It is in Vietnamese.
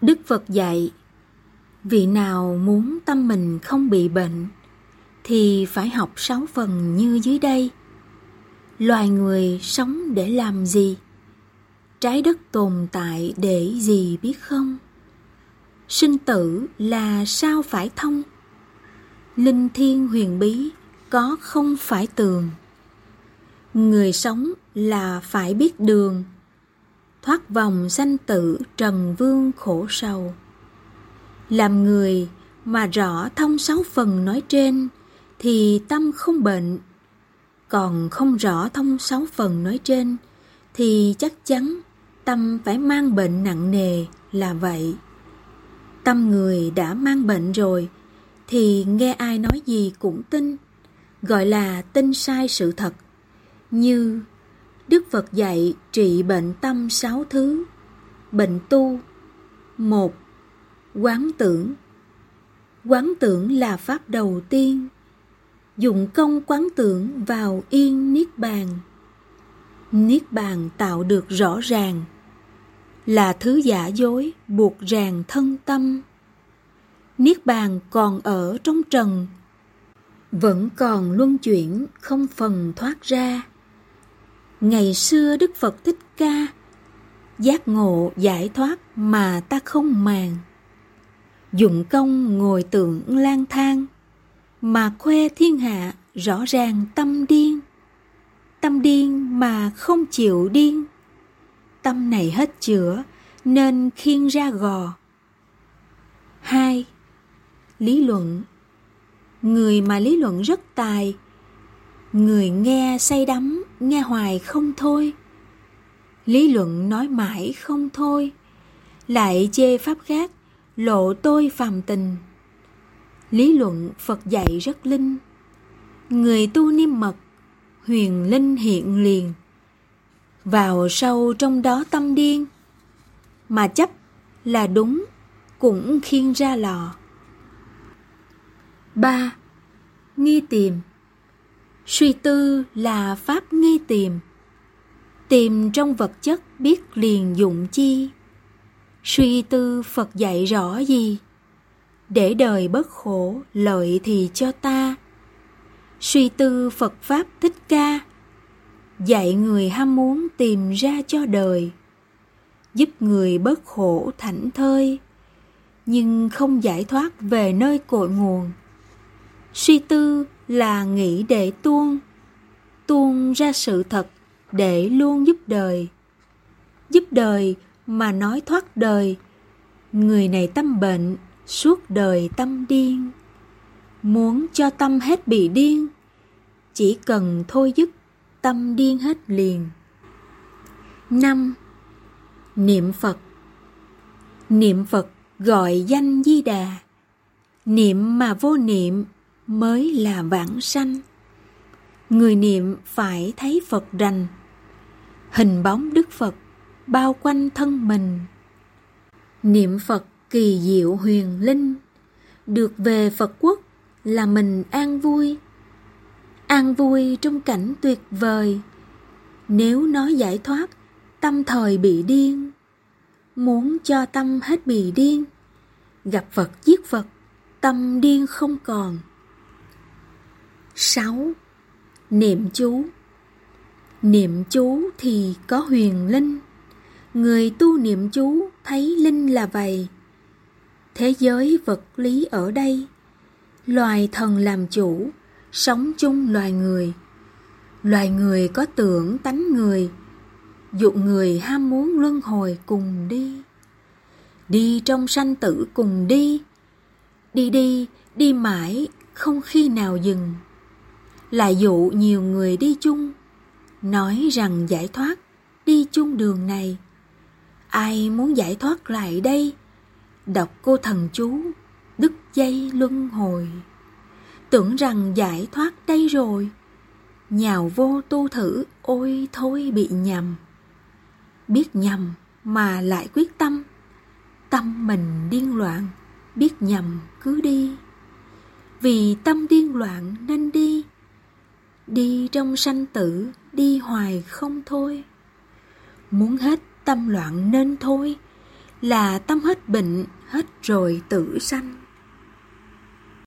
Đức Phật dạy, vị nào muốn tâm mình không bị bệnh, thì phải học sáu phần như dưới đây. Loài người sống để làm gì? Trái đất tồn tại để gì biết không? Sinh tử là sao phải thông? Linh thiên huyền bí có không phải tường. Người sống là phải biết đường, thoát vòng sanh tử trần vương khổ sầu. Làm người mà rõ thông sáu phần nói trên thì tâm không bệnh, còn không rõ thông sáu phần nói trên thì chắc chắn tâm phải mang bệnh nặng nề là vậy. Tâm người đã mang bệnh rồi thì nghe ai nói gì cũng tin, gọi là tin sai sự thật. Như Đức Phật dạy trị bệnh tâm sáu thứ. Bệnh tu. Một, Quán tưởng. Quán tưởng là pháp đầu tiên. Dụng công quán tưởng vào yên Niết Bàn. Niết Bàn tạo được rõ ràng. Là thứ giả dối buộc ràng thân tâm. Niết Bàn còn ở trong trần. Vẫn còn luân chuyển, không phần thoát ra. Ngày xưa Đức Phật Thích Ca Giác ngộ giải thoát mà ta không màng. Dụng công ngồi tượng lang thang Mà khoe thiên hạ rõ ràng tâm điên. Tâm điên mà không chịu điên. Tâm này hết chữa nên khiêng ra gò. 2. Lý luận. Người mà lý luận rất tài Người nghe say đắm, nghe hoài không thôi. Lý luận nói mãi không thôi, lại chê pháp khác, lộ tôi phàm tình. Lý luận Phật dạy rất linh, người tu niêm mật, huyền linh hiện liền. Vào sâu trong đó tâm điên, mà chấp là đúng, cũng khiên ra lò. ba Nghi tìm Suy tư là pháp nghi tìm. Tìm trong vật chất biết liền dụng chi. Suy tư Phật dạy rõ gì? Để đời bất khổ, lợi thì cho ta. Suy tư Phật Pháp Thích Ca. Dạy người ham muốn tìm ra cho đời. Giúp người bớt khổ thảnh thơi. Nhưng không giải thoát về nơi cội nguồn. Suy tư là nghĩ để tuôn, tuôn ra sự thật để luôn giúp đời. Giúp đời mà nói thoát đời, người này tâm bệnh, suốt đời tâm điên. Muốn cho tâm hết bị điên, chỉ cần thôi dứt tâm điên hết liền. năm Niệm Phật Niệm Phật gọi danh Di Đà Niệm mà vô niệm mới là vãng sanh. Người niệm phải thấy Phật rành, hình bóng Đức Phật bao quanh thân mình. Niệm Phật kỳ diệu huyền linh, được về Phật quốc là mình an vui. An vui trong cảnh tuyệt vời, nếu nói giải thoát, tâm thời bị điên. Muốn cho tâm hết bị điên, gặp Phật giết Phật, tâm điên không còn. 6. Niệm chú. Niệm chú thì có huyền linh. Người tu niệm chú thấy linh là vậy. Thế giới vật lý ở đây Loài thần làm chủ Sống chung loài người. Loài người có tưởng tánh người Dụ người ham muốn luân hồi cùng đi. Đi trong sanh tử cùng đi. Đi đi, đi mãi, không khi nào dừng lại dụ nhiều người đi chung, nói rằng giải thoát đi chung đường này. Ai muốn giải thoát lại đây? Đọc cô thần chú, đứt dây luân hồi. Tưởng rằng giải thoát đây rồi, nhào vô tu thử ôi thôi bị nhầm. Biết nhầm mà lại quyết tâm, tâm mình điên loạn, biết nhầm cứ đi. Vì tâm điên loạn nên đi Đi trong sanh tử, đi hoài không thôi. Muốn hết tâm loạn nên thôi, là tâm hết bệnh, hết rồi tử sanh.